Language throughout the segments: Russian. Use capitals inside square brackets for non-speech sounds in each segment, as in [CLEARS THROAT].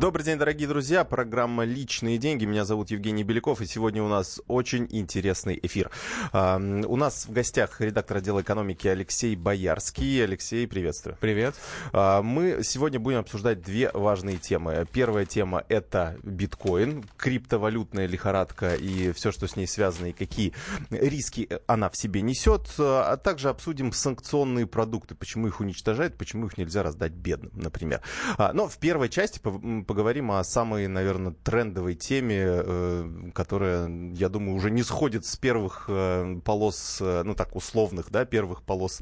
Добрый день, дорогие друзья. Программа «Личные деньги». Меня зовут Евгений Беляков, и сегодня у нас очень интересный эфир. Uh, у нас в гостях редактор отдела экономики Алексей Боярский. Алексей, приветствую. Привет. Uh, мы сегодня будем обсуждать две важные темы. Первая тема — это биткоин, криптовалютная лихорадка и все, что с ней связано, и какие риски она в себе несет. А также обсудим санкционные продукты, почему их уничтожают, почему их нельзя раздать бедным, например. Uh, но в первой части поговорим о самой, наверное, трендовой теме, э, которая, я думаю, уже не сходит с первых э, полос, э, ну так, условных, да, первых полос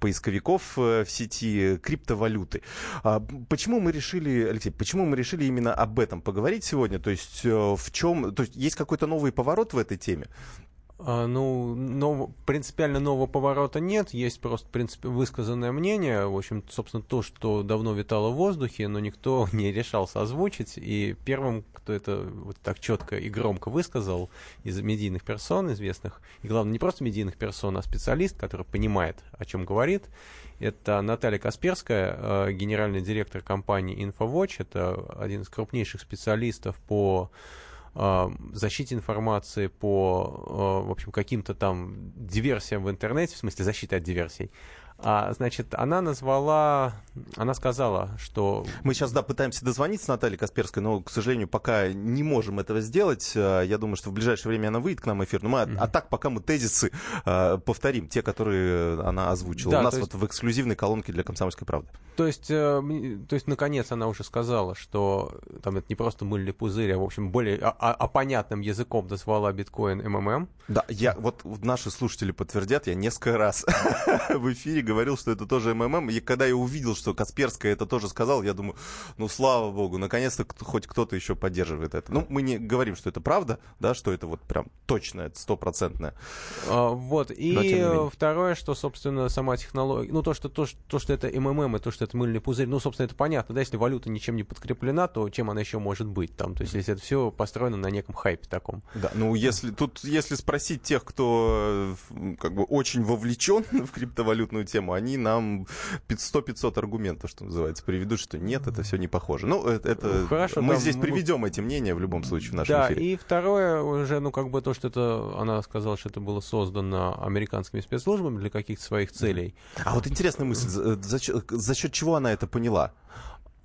поисковиков в сети криптовалюты. А почему мы решили, Алексей, почему мы решили именно об этом поговорить сегодня? То есть в чем, то есть есть какой-то новый поворот в этой теме? А, ну, нов... принципиально нового поворота нет, есть просто принцип... высказанное мнение, в общем, собственно, то, что давно витало в воздухе, но никто [LAUGHS] не решался озвучить, и первым, кто это вот так четко и громко высказал из медийных персон известных, и главное, не просто медийных персон, а специалист, который понимает, о чем говорит, это Наталья Касперская, а, генеральный директор компании InfoWatch, это один из крупнейших специалистов по э, защите информации, по, э, в общем, каким-то там диверсиям в интернете, в смысле защиты от диверсий. А, значит, она назвала, она сказала, что... Мы сейчас, да, пытаемся дозвониться Наталье Касперской, но, к сожалению, пока не можем этого сделать. А, я думаю, что в ближайшее время она выйдет к нам в эфир. Но мы, mm-hmm. а так пока мы тезисы а, повторим, те, которые она озвучила. Да, У нас есть... вот в эксклюзивной колонке для «Комсомольской правды». То есть, э, то есть, наконец, она уже сказала, что там это не просто мыльный пузырь, а, в общем, более а, а, а понятным языком назвала биткоин МММ. Да, я, вот наши слушатели подтвердят, я несколько раз [LAUGHS] в эфире говорил, что это тоже МММ. И когда я увидел, что Касперская это тоже сказал, я думаю, ну, слава богу, наконец-то хоть кто-то еще поддерживает это. Ну, мы не говорим, что это правда, да, что это вот прям точное, стопроцентное. А, вот, и второе, что, собственно, сама технология, ну, то, что, то, то, что это МММ, и то, что это мыльный пузырь, ну, собственно, это понятно, да, если валюта ничем не подкреплена, то чем она еще может быть там, то есть если это все построено на неком хайпе таком. Да, ну, если тут, если спросить тех, кто как бы очень вовлечен [LAUGHS] в криптовалютную тему, они нам 100-500 аргументов, что называется, приведут, что нет, это все не похоже. Ну, это, это ну, Хорошо, мы там, здесь приведем эти мнения в любом случае в нашем да, эфире. и второе уже, ну, как бы то, что это, она сказала, что это было создано американскими спецслужбами для каких-то своих целей. А вот интересная мысль, за, за, за счет чего она это поняла?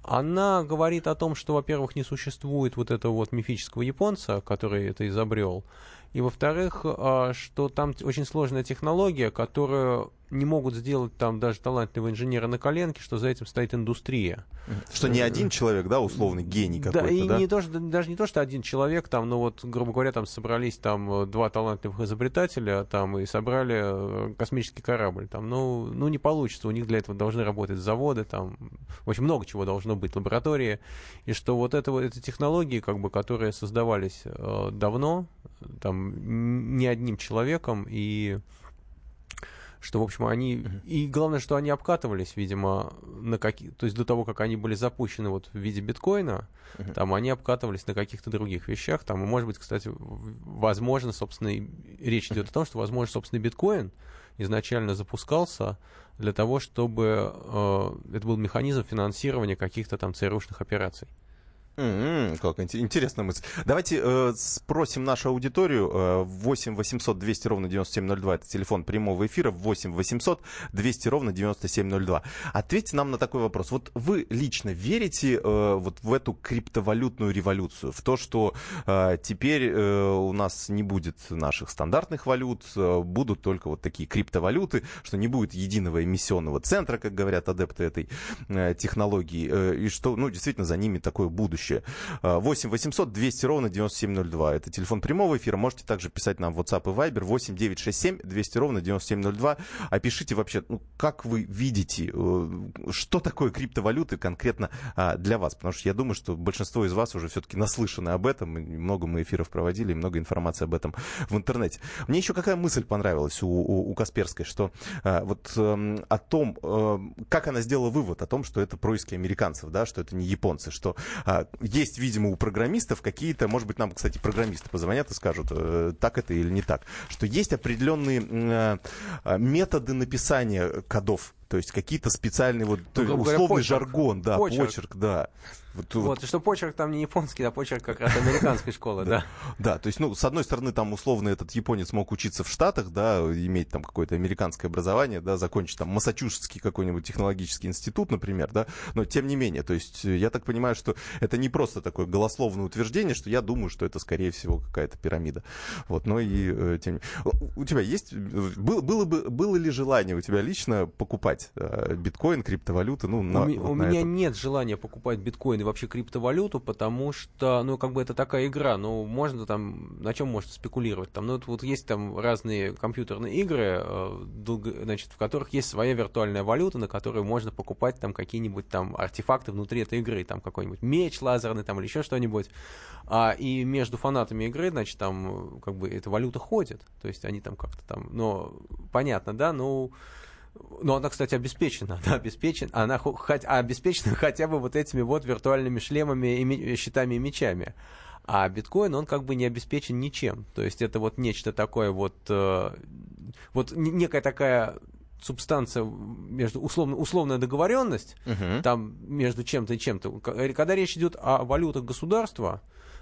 Она говорит о том, что, во-первых, не существует вот этого вот мифического японца, который это изобрел, и, во-вторых, а, что там очень сложная технология, которую не могут сделать там даже талантливые инженеры на коленке, что за этим стоит индустрия. Что не один человек, да, условный гений какой-то, да? И да? Не то, что, даже не то, что один человек, там, ну вот, грубо говоря, там собрались там э, два талантливых изобретателя, там, и собрали э, космический корабль, там, ну, ну, не получится, у них для этого должны работать заводы, там, общем, много чего должно быть, лаборатории, и что вот это вот эти технологии, как бы, которые создавались э, давно, там, не одним человеком, и что, в общем, они... Uh-huh. И главное, что они обкатывались, видимо, на какие... То есть до того, как они были запущены вот в виде биткоина, uh-huh. там они обкатывались на каких-то других вещах. Там, и, может быть, кстати, возможно, собственно, речь идет о том, что, возможно, собственно, биткоин изначально запускался для того, чтобы э, это был механизм финансирования каких-то там ЦРУшных операций. Mm-hmm, как интересная мысль. Давайте э, спросим нашу аудиторию. Э, 8 800 200 ровно 9702. Это телефон прямого эфира. 8 800 200 ровно 9702. Ответьте нам на такой вопрос. Вот вы лично верите э, вот в эту криптовалютную революцию? В то, что э, теперь э, у нас не будет наших стандартных валют, э, будут только вот такие криптовалюты, что не будет единого эмиссионного центра, как говорят адепты этой э, технологии, э, и что, ну, действительно, за ними такое будущее будущее. 8 800 200 ровно 9702. Это телефон прямого эфира. Можете также писать нам в WhatsApp и Viber 8 967 200 ровно 9702. Опишите вообще, ну, как вы видите, э, что такое криптовалюты конкретно а, для вас. Потому что я думаю, что большинство из вас уже все-таки наслышаны об этом. Много мы эфиров проводили, много информации об этом в интернете. Мне еще какая мысль понравилась у, у, у Касперской, что а, вот а, о том, а, как она сделала вывод о том, что это происки американцев, да, что это не японцы, что а, есть, видимо, у программистов какие-то, может быть, нам, кстати, программисты позвонят и скажут, э, так это или не так, что есть определенные э, методы написания кодов То есть какие-то специальные вот ну, условный говоря, жаргон, да, почерк, почерк да. Вот, вот, вот, что почерк там не японский, а почерк как раз американской школы, да. Да, то есть, ну, с одной стороны, там условно этот японец мог учиться в Штатах, да, иметь там какое-то американское образование, да, закончить там Массачусетский какой-нибудь технологический институт, например, да, но тем не менее, то есть я так понимаю, что это не просто такое голословное утверждение, что я думаю, что это, скорее всего, какая-то пирамида. Вот, но и э, тем У тебя есть, было, было, бы, было ли желание у тебя лично покупать э, биткоин, криптовалюты, ну, на, У, вот у на меня это? нет желания покупать биткоин и вообще криптовалюту, потому что, ну, как бы это такая игра, ну, можно там, на чем можно спекулировать? Там, ну, вот, вот есть там разные компьютерные игры, э, долго, значит, в которых есть своя виртуальная валюта, на которую можно покупать там какие-нибудь там артефакты внутри этой игры, там какой-нибудь меч лазерный там или еще что-нибудь. А, и между фанатами игры, значит, там как бы эта валюта ходит, то есть они там как-то там, но понятно, да, ну... Но она, кстати, обеспечена, [LAUGHS] да, обеспечена, она хоть, обеспечена хотя бы вот этими вот виртуальными шлемами, и щитами и мечами. А биткоин, он как бы не обеспечен ничем. То есть это вот нечто такое вот, э, вот некая такая субстанция между условно, условная договоренность uh-huh. там между чем-то и чем-то. Когда речь идет о валютах государства,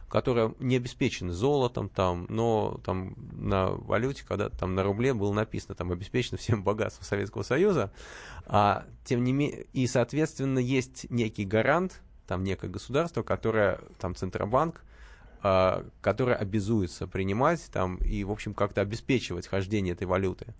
которые не обеспечены золотом, там, но там на валюте, когда там на рубле было написано, там обеспечено всем богатством Советского Союза, а, тем не менее, и, соответственно, есть некий гарант, там некое государство, которое, там Центробанк, а, которое обязуется принимать там и, в общем, как-то обеспечивать хождение этой валюты.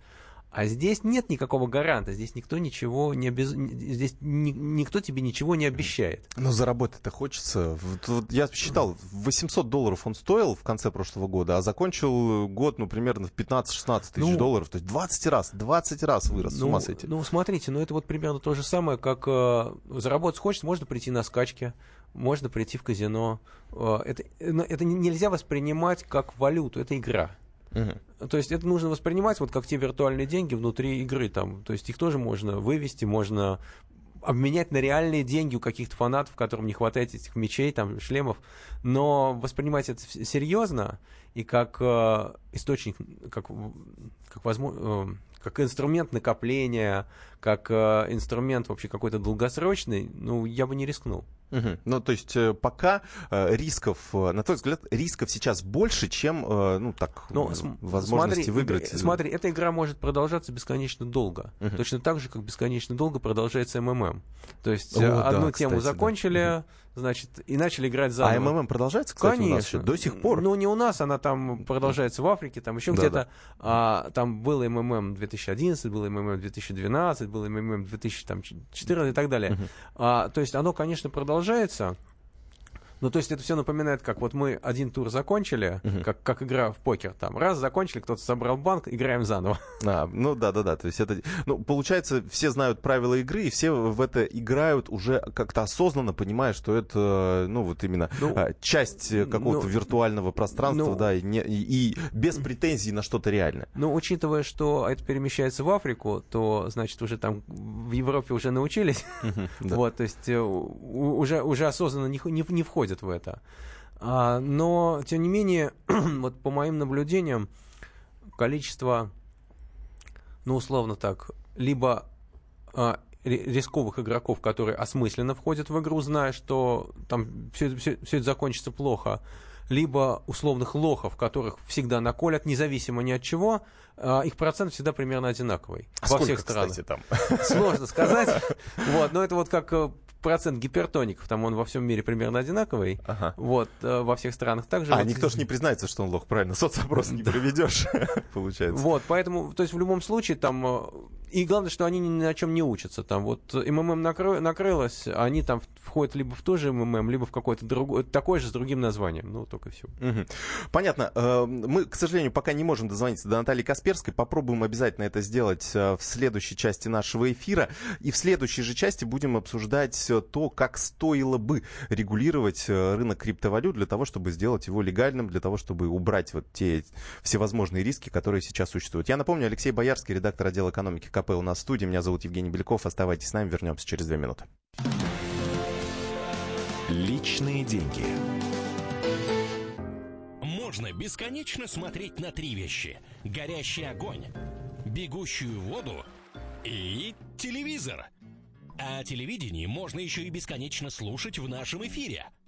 А здесь нет никакого гаранта, здесь никто ничего не обез... здесь ни... никто тебе ничего не обещает. Но заработать-то хочется. Вот, вот я считал, 800 долларов он стоил в конце прошлого года, а закончил год, ну, примерно в 15-16 тысяч ну, долларов. То есть 20 раз, 20 раз вырос, ну, с ума сойти. Ну, смотрите, ну это вот примерно то же самое, как э, заработать хочется, можно прийти на скачки, можно прийти в казино. Э, это, это нельзя воспринимать как валюту, это игра. То есть это нужно воспринимать вот как те виртуальные деньги внутри игры там. То есть их тоже можно вывести, можно обменять на реальные деньги у каких-то фанатов, которым не хватает этих мечей, там, шлемов, но воспринимать это серьезно и как э, источник, как, как, возможно, э, как инструмент накопления, как э, инструмент вообще какой-то долгосрочный, ну, я бы не рискнул. Угу. Ну, то есть пока э, рисков, на твой взгляд, рисков сейчас больше, чем, ну, так, ну, возможности смотри, выиграть. Смотри, эта игра может продолжаться бесконечно долго. Угу. Точно так же, как бесконечно долго продолжается МММ. То есть О, одну да, тему кстати, закончили, да значит, и начали играть заново. А МММ продолжается, кстати, Конечно. у нас еще до сих пор? Ну, не у нас, она там продолжается в Африке, там еще да, где-то. Да. А, там был МММ 2011, был МММ 2012, был МММ 2014 и так далее. Угу. А, то есть оно, конечно, продолжается. Ну, то есть это все напоминает, как вот мы один тур закончили, uh-huh. как, как игра в покер. Там раз закончили, кто-то собрал банк, играем заново. А, ну да, да, да. То есть это. Ну, получается, все знают правила игры, и все в это играют уже как-то осознанно, понимая, что это, ну, вот именно ну, а, часть какого-то ну, виртуального пространства, ну, да, и, не, и, и без претензий на что-то реальное. Ну, учитывая, что это перемещается в Африку, то, значит, уже там в Европе уже научились. Вот, то есть э, уже, уже осознанно не, не, не входит входят в это. А, но, тем не менее, [CLEARS THROAT] вот по моим наблюдениям, количество, ну, условно так, либо а, рисковых игроков, которые осмысленно входят в игру, зная, что там все, все, все это закончится плохо, либо условных лохов, которых всегда наколят, независимо ни от чего, а, их процент всегда примерно одинаковый а во сколько, всех странах. Кстати, там? Сложно сказать. [LAUGHS] Вот, но это вот как э, процент гипертоников, там он во всем мире примерно одинаковый. Ага. Вот, э, во всех странах также. А, вот... никто же не признается, что он лох, правильно, соцопрос не [LAUGHS] проведешь, [LAUGHS] получается. Вот, поэтому, то есть в любом случае там э, и главное, что они ни на чем не учатся. Там вот МММ накры... накрылось, они там входят либо в то же МММ, либо в какой-то другой, такой же с другим названием. Ну, только все. Угу. Понятно. Э, мы, к сожалению, пока не можем дозвониться до Натальи Касперской. Попробуем обязательно это сделать э, в следующей части нашего эфира. И в следующей же части будем обсуждать э, то, как стоило бы регулировать рынок криптовалют для того, чтобы сделать его легальным, для того, чтобы убрать вот те всевозможные риски, которые сейчас существуют. Я напомню, Алексей Боярский, редактор отдела экономики КП у нас в студии. Меня зовут Евгений Беляков. Оставайтесь с нами, вернемся через две минуты. Личные деньги. Можно бесконечно смотреть на три вещи. Горящий огонь, бегущую воду и телевизор. А телевидение можно еще и бесконечно слушать в нашем эфире.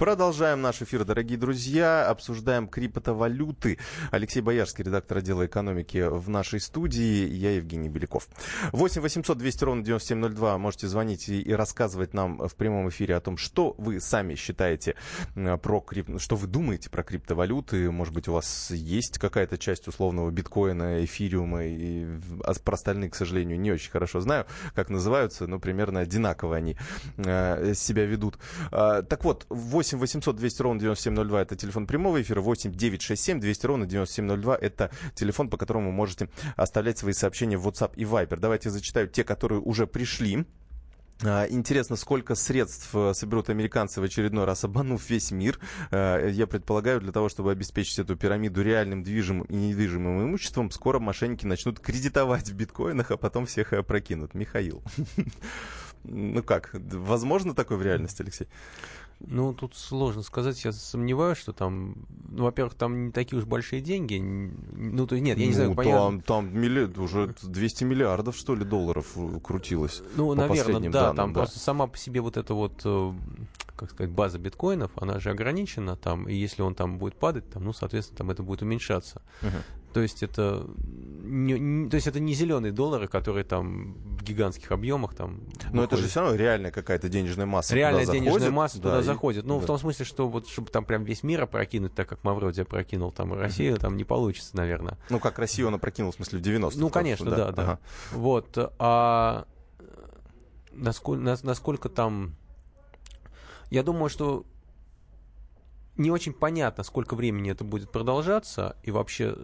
Продолжаем наш эфир, дорогие друзья. Обсуждаем криптовалюты. Алексей Боярский, редактор отдела экономики в нашей студии. Я Евгений Беляков. 8 800 200 ровно 9702. Можете звонить и, рассказывать нам в прямом эфире о том, что вы сами считаете про крип... что вы думаете про криптовалюты. Может быть, у вас есть какая-то часть условного биткоина, эфириума. И а про остальные, к сожалению, не очень хорошо знаю, как называются, но примерно одинаково они э, себя ведут. Э, так вот, 8 8 800 200 ровно 9702 это телефон прямого эфира, 8 967 200 ровно 9702 это телефон, по которому вы можете оставлять свои сообщения в WhatsApp и Viber. Давайте зачитаю те, которые уже пришли. А, интересно, сколько средств э, соберут американцы в очередной раз, обманув весь мир. А, я предполагаю, для того, чтобы обеспечить эту пирамиду реальным движимым и недвижимым имуществом, скоро мошенники начнут кредитовать в биткоинах, а потом всех опрокинут. Михаил. [LAUGHS] Ну как, возможно такое в реальности, Алексей? Ну, тут сложно сказать. Я сомневаюсь, что там... Ну, во-первых, там не такие уж большие деньги. Ну, то есть, нет, я не ну, знаю, понятно. Там, там милли... уже 200 миллиардов, что ли, долларов э, крутилось. Ну, наверное, да. Данным, там да. просто сама по себе вот эта вот, э, как сказать, база биткоинов, она же ограничена там. И если он там будет падать, там, ну, соответственно, там это будет уменьшаться. Uh-huh. То есть это не, не, то есть это не зеленые доллары, которые там в гигантских объемах там. Но выходят. это же все равно реальная какая-то денежная масса. Реальная туда денежная заходит, масса да, туда и, заходит. Ну, да. в том смысле, что вот чтобы там прям весь мир опрокинуть, так как Мавроди опрокинул там Россию, там не получится, наверное. Ну, как Россию он опрокинул, в смысле, в 90-х. Ну, конечно, да, да. да. Ага. Вот. А насколько, насколько там... Я думаю, что не очень понятно, сколько времени это будет продолжаться, и вообще,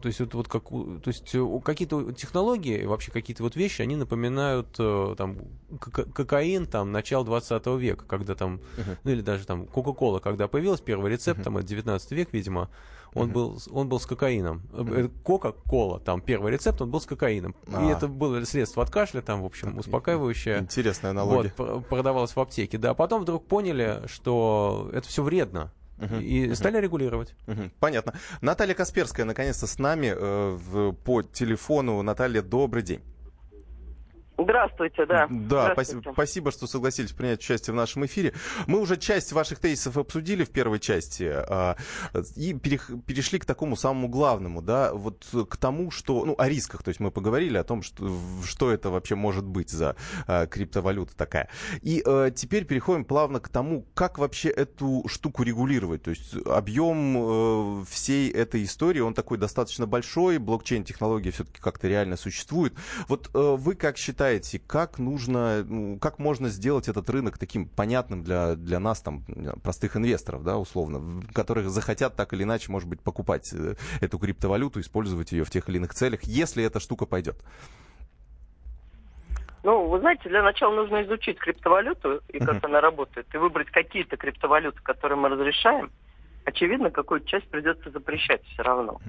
то есть вот, вот как, то есть какие-то технологии, вообще какие-то вот вещи, они напоминают там кокаин, там начало 20 века, когда там, uh-huh. ну или даже там Кока-Кола, когда появилась первый рецепт, uh-huh. там это 19 век, видимо, он uh-huh. был он был с кокаином. Uh-huh. Кока-кола, там первый рецепт, он был с кокаином, uh-huh. и это было средство от кашля, там в общем успокаивающее. Интересная аналогия. Вот, продавалось в аптеке, да. Потом вдруг поняли, что это все вредно. Uh-huh, и uh-huh. стали регулировать. Uh-huh. Понятно. Наталья Касперская наконец-то с нами э, в, по телефону. Наталья, добрый день. Здравствуйте, да. Да, Здравствуйте. спасибо, что согласились принять участие в нашем эфире. Мы уже часть ваших тезисов обсудили в первой части а, и перешли к такому самому главному, да, вот к тому, что, ну, о рисках, то есть мы поговорили о том, что, что это вообще может быть за а, криптовалюта такая. И а, теперь переходим плавно к тому, как вообще эту штуку регулировать, то есть объем всей этой истории, он такой достаточно большой, блокчейн-технология все-таки как-то реально существует. Вот вы как считаете, считаете, как нужно, ну, как можно сделать этот рынок таким понятным для, для нас, там, простых инвесторов, да, условно, которых захотят так или иначе, может быть, покупать э, эту криптовалюту, использовать ее в тех или иных целях, если эта штука пойдет? Ну, вы знаете, для начала нужно изучить криптовалюту и как uh-huh. она работает, и выбрать какие-то криптовалюты, которые мы разрешаем. Очевидно, какую часть придется запрещать все равно.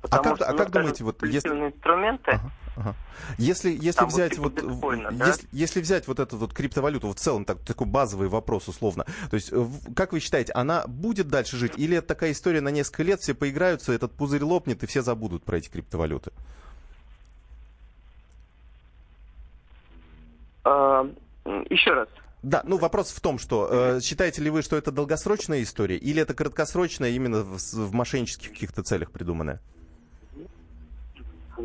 Потому а как, что, а как думаете, вот если инструменты, ага, ага. если если взять вот, типа биткоина, да? если, если взять вот эту вот криптовалюту в целом так, такой базовый вопрос условно, то есть как вы считаете, она будет дальше жить или это такая история на несколько лет, все поиграются, этот пузырь лопнет и все забудут про эти криптовалюты? А, еще раз. Да, ну вопрос в том, что э, считаете ли вы, что это долгосрочная история или это краткосрочная именно в, в мошеннических каких-то целях придуманная?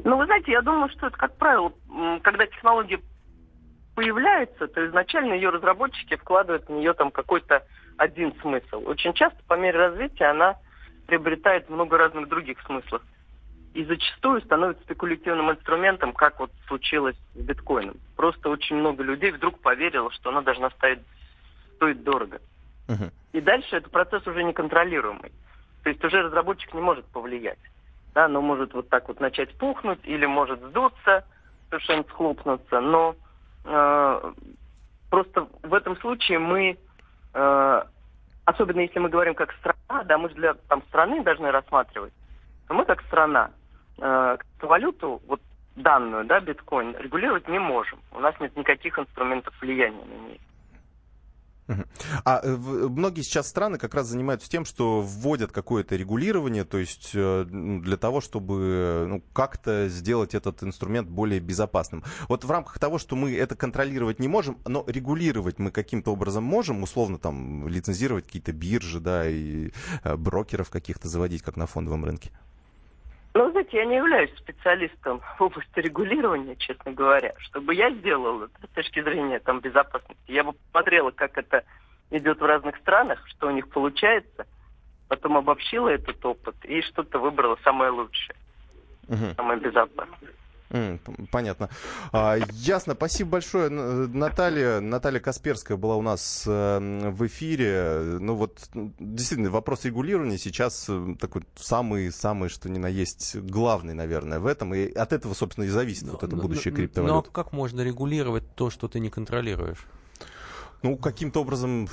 Ну, вы знаете, я думаю, что это, как правило, когда технология появляется, то изначально ее разработчики вкладывают в нее там какой-то один смысл. Очень часто по мере развития она приобретает много разных других смыслов. И зачастую становится спекулятивным инструментом, как вот случилось с биткоином. Просто очень много людей вдруг поверило, что она должна стоить, стоить дорого. Uh-huh. И дальше этот процесс уже неконтролируемый. То есть уже разработчик не может повлиять да, оно может вот так вот начать пухнуть или может сдуться, совершенно схлопнуться, но э, просто в этом случае мы, э, особенно если мы говорим как страна, да, мы же для там, страны должны рассматривать, мы как страна э, валюту, вот данную, да, биткоин, регулировать не можем. У нас нет никаких инструментов влияния на нее. А э, многие сейчас страны как раз занимаются тем, что вводят какое-то регулирование, то есть э, ну, для того, чтобы ну, как-то сделать этот инструмент более безопасным. Вот в рамках того, что мы это контролировать не можем, но регулировать мы каким-то образом можем, условно там лицензировать какие-то биржи, да, и э, брокеров каких-то заводить, как на фондовом рынке. Ну, знаете, я не являюсь специалистом в области регулирования, честно говоря. Чтобы я сделала это с точки зрения там, безопасности, я бы посмотрела, как это идет в разных странах, что у них получается, потом обобщила этот опыт и что-то выбрала самое лучшее, угу. самое безопасное. Понятно. А, ясно. Спасибо большое, Наталья. Наталья Касперская была у нас э, в эфире. Ну вот, действительно, вопрос регулирования сейчас э, такой самый-самый, что ни на есть, главный, наверное, в этом. И от этого, собственно, и зависит но, вот это будущее но, криптовалют. Но как можно регулировать то, что ты не контролируешь? Ну, каким-то образом,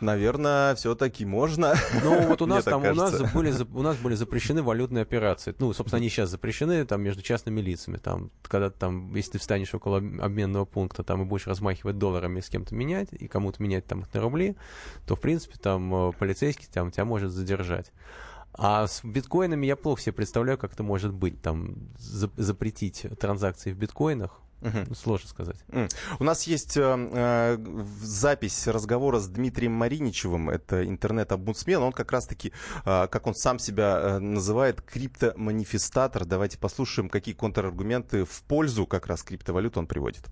наверное, все-таки можно. Ну, вот у [LAUGHS] нас там, у нас, были, у нас были запрещены валютные операции. Ну, собственно, они сейчас запрещены там между частными лицами. Там, когда там, если ты встанешь около обменного пункта, там и будешь размахивать долларами с кем-то менять, и кому-то менять там их на рубли, то, в принципе, там э, полицейский там тебя может задержать. А с биткоинами я плохо себе представляю, как это может быть. Там запретить транзакции в биткоинах. Угу. Сложно сказать. У нас есть э, э, запись разговора с Дмитрием Мариничевым, это интернет-обмудсмен. Он как раз-таки, э, как он сам себя э, называет, криптоманифестатор. Давайте послушаем, какие контраргументы в пользу как раз криптовалют он приводит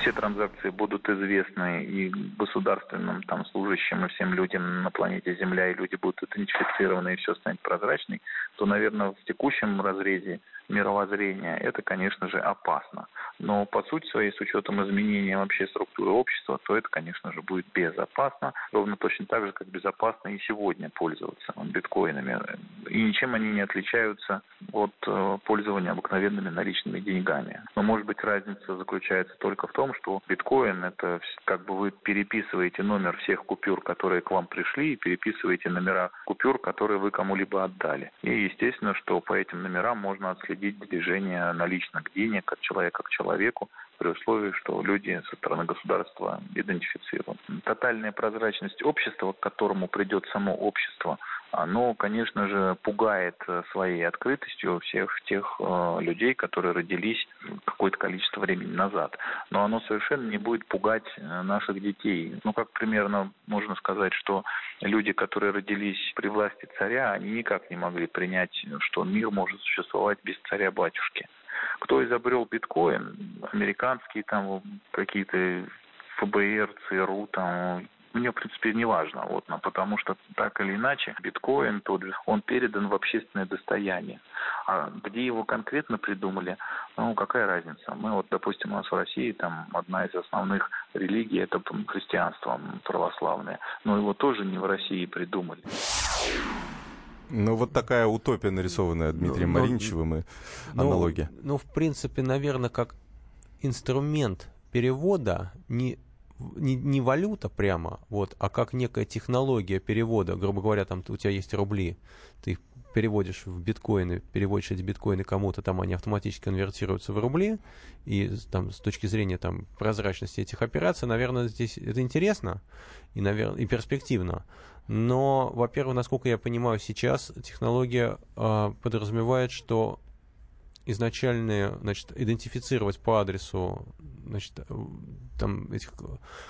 все транзакции будут известны и государственным там служащим, и всем людям на планете Земля, и люди будут идентифицированы, и все станет прозрачной, то, наверное, в текущем разрезе мировоззрения, это, конечно же, опасно. Но по сути своей, с учетом изменения вообще структуры общества, то это, конечно же, будет безопасно, ровно точно так же, как безопасно и сегодня пользоваться биткоинами. И ничем они не отличаются от э, пользования обыкновенными наличными деньгами. Но, может быть, разница заключается только в том, что биткоин – это как бы вы переписываете номер всех купюр, которые к вам пришли, и переписываете номера купюр, которые вы кому-либо отдали. И, естественно, что по этим номерам можно отследить следить движение наличных денег от человека к человеку при условии, что люди со стороны государства идентифицируют. Тотальная прозрачность общества, к которому придет само общество, оно, конечно же, пугает э, своей открытостью всех тех э, людей, которые родились какое-то количество времени назад. Но оно совершенно не будет пугать э, наших детей. Ну, как примерно можно сказать, что люди, которые родились при власти царя, они никак не могли принять, что мир может существовать без царя-батюшки. Кто изобрел биткоин? Американские там какие-то ФБР, ЦРУ, там мне, в принципе, не важно, вот, потому что так или иначе биткоин тот же, он передан в общественное достояние. А где его конкретно придумали, ну, какая разница? Мы вот, допустим, у нас в России там одна из основных религий это христианство православное, но его тоже не в России придумали. Ну, вот такая утопия, нарисованная Дмитрием ну, Маринчевым и ну, аналогия. Ну, в принципе, наверное, как инструмент перевода не не, не валюта прямо, вот, а как некая технология перевода, грубо говоря, там у тебя есть рубли, ты переводишь в биткоины, переводишь эти биткоины кому-то, там они автоматически конвертируются в рубли, и там с точки зрения там прозрачности этих операций, наверное, здесь это интересно и, наверное, и перспективно. Но, во-первых, насколько я понимаю, сейчас технология э, подразумевает, что изначальные, значит, идентифицировать по адресу значит, э, там этих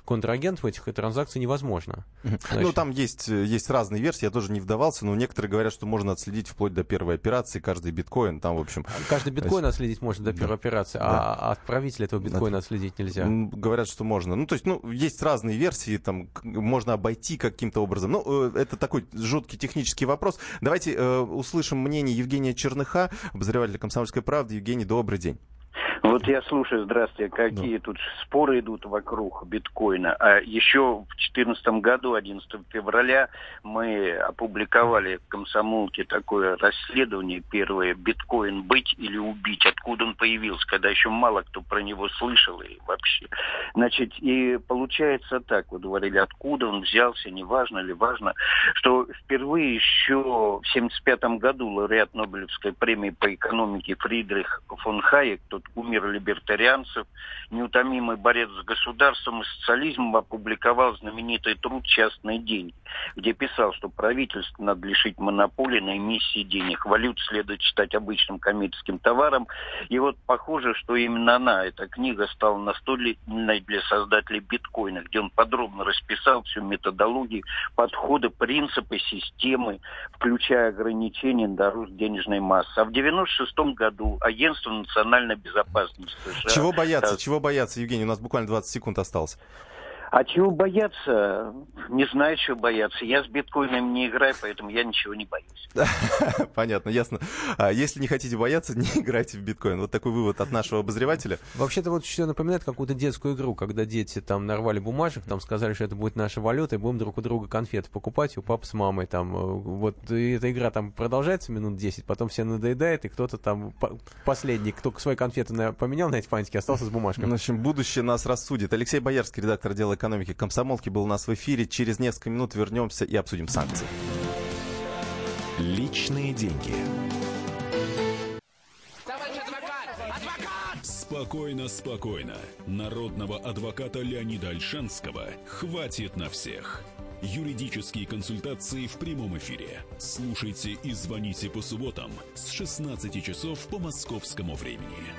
контрагентов этих транзакций невозможно. Значит, ну, там есть, есть разные версии, я тоже не вдавался, но некоторые говорят, что можно отследить вплоть до первой операции каждый биткоин, там, в общем... Каждый биткоин отследить можно до первой да. операции, а да. а отправителя этого биткоина да. отследить нельзя. Говорят, что можно. Ну, то есть, ну, есть разные версии, там, можно обойти каким-то образом. Ну, э, это такой жуткий технический вопрос. Давайте э, услышим мнение Евгения Черныха, обозревателя «Комсомольской правды». Евгений, добрый день. Вот я слушаю, здравствуйте, какие да. тут споры идут вокруг биткоина. А еще в 2014 году, 11 февраля, мы опубликовали в комсомолке такое расследование первое «Биткоин быть или убить?», откуда он появился, когда еще мало кто про него слышал и вообще. Значит, и получается так, вы говорили, откуда он взялся, неважно ли важно, что впервые еще в 1975 году лауреат Нобелевской премии по экономике Фридрих фон Хайек, тот умер либертарианцев, неутомимый борец с государством и социализмом, опубликовал знаменитый труд «Частные деньги», где писал, что правительство надо лишить монополии на эмиссии денег. Валют следует считать обычным коммерческим товаром. И вот похоже, что именно она, эта книга, стала настольной для создателей биткоина, где он подробно расписал всю методологию, подходы, принципы, системы, включая ограничения на рост денежной массы. А в 1996 году Агентство национальной безопасности США... Чего бояться? Чего бояться, Евгений? У нас буквально 20 секунд осталось. А чего бояться? Не знаю, чего бояться. Я с биткоином не играю, поэтому я ничего не боюсь. [LAUGHS] Понятно, ясно. А если не хотите бояться, [LAUGHS] не играйте в биткоин. Вот такой вывод от нашего обозревателя. Вообще-то вот все напоминает какую-то детскую игру, когда дети там нарвали бумажек, там сказали, что это будет наша валюта, и будем друг у друга конфеты покупать, у папы с мамой там. Э, вот и эта игра там продолжается минут 10, потом все надоедает, и кто-то там последний, кто свои конфеты поменял на эти фантики, остался с бумажкой. В общем, будущее нас рассудит. Алексей Боярский, редактор дела экономики комсомолки был у нас в эфире. Через несколько минут вернемся и обсудим санкции. Личные деньги. Спокойно, спокойно. Народного адвоката Леонида Альшанского хватит на всех. Юридические консультации в прямом эфире. Слушайте и звоните по субботам с 16 часов по московскому времени.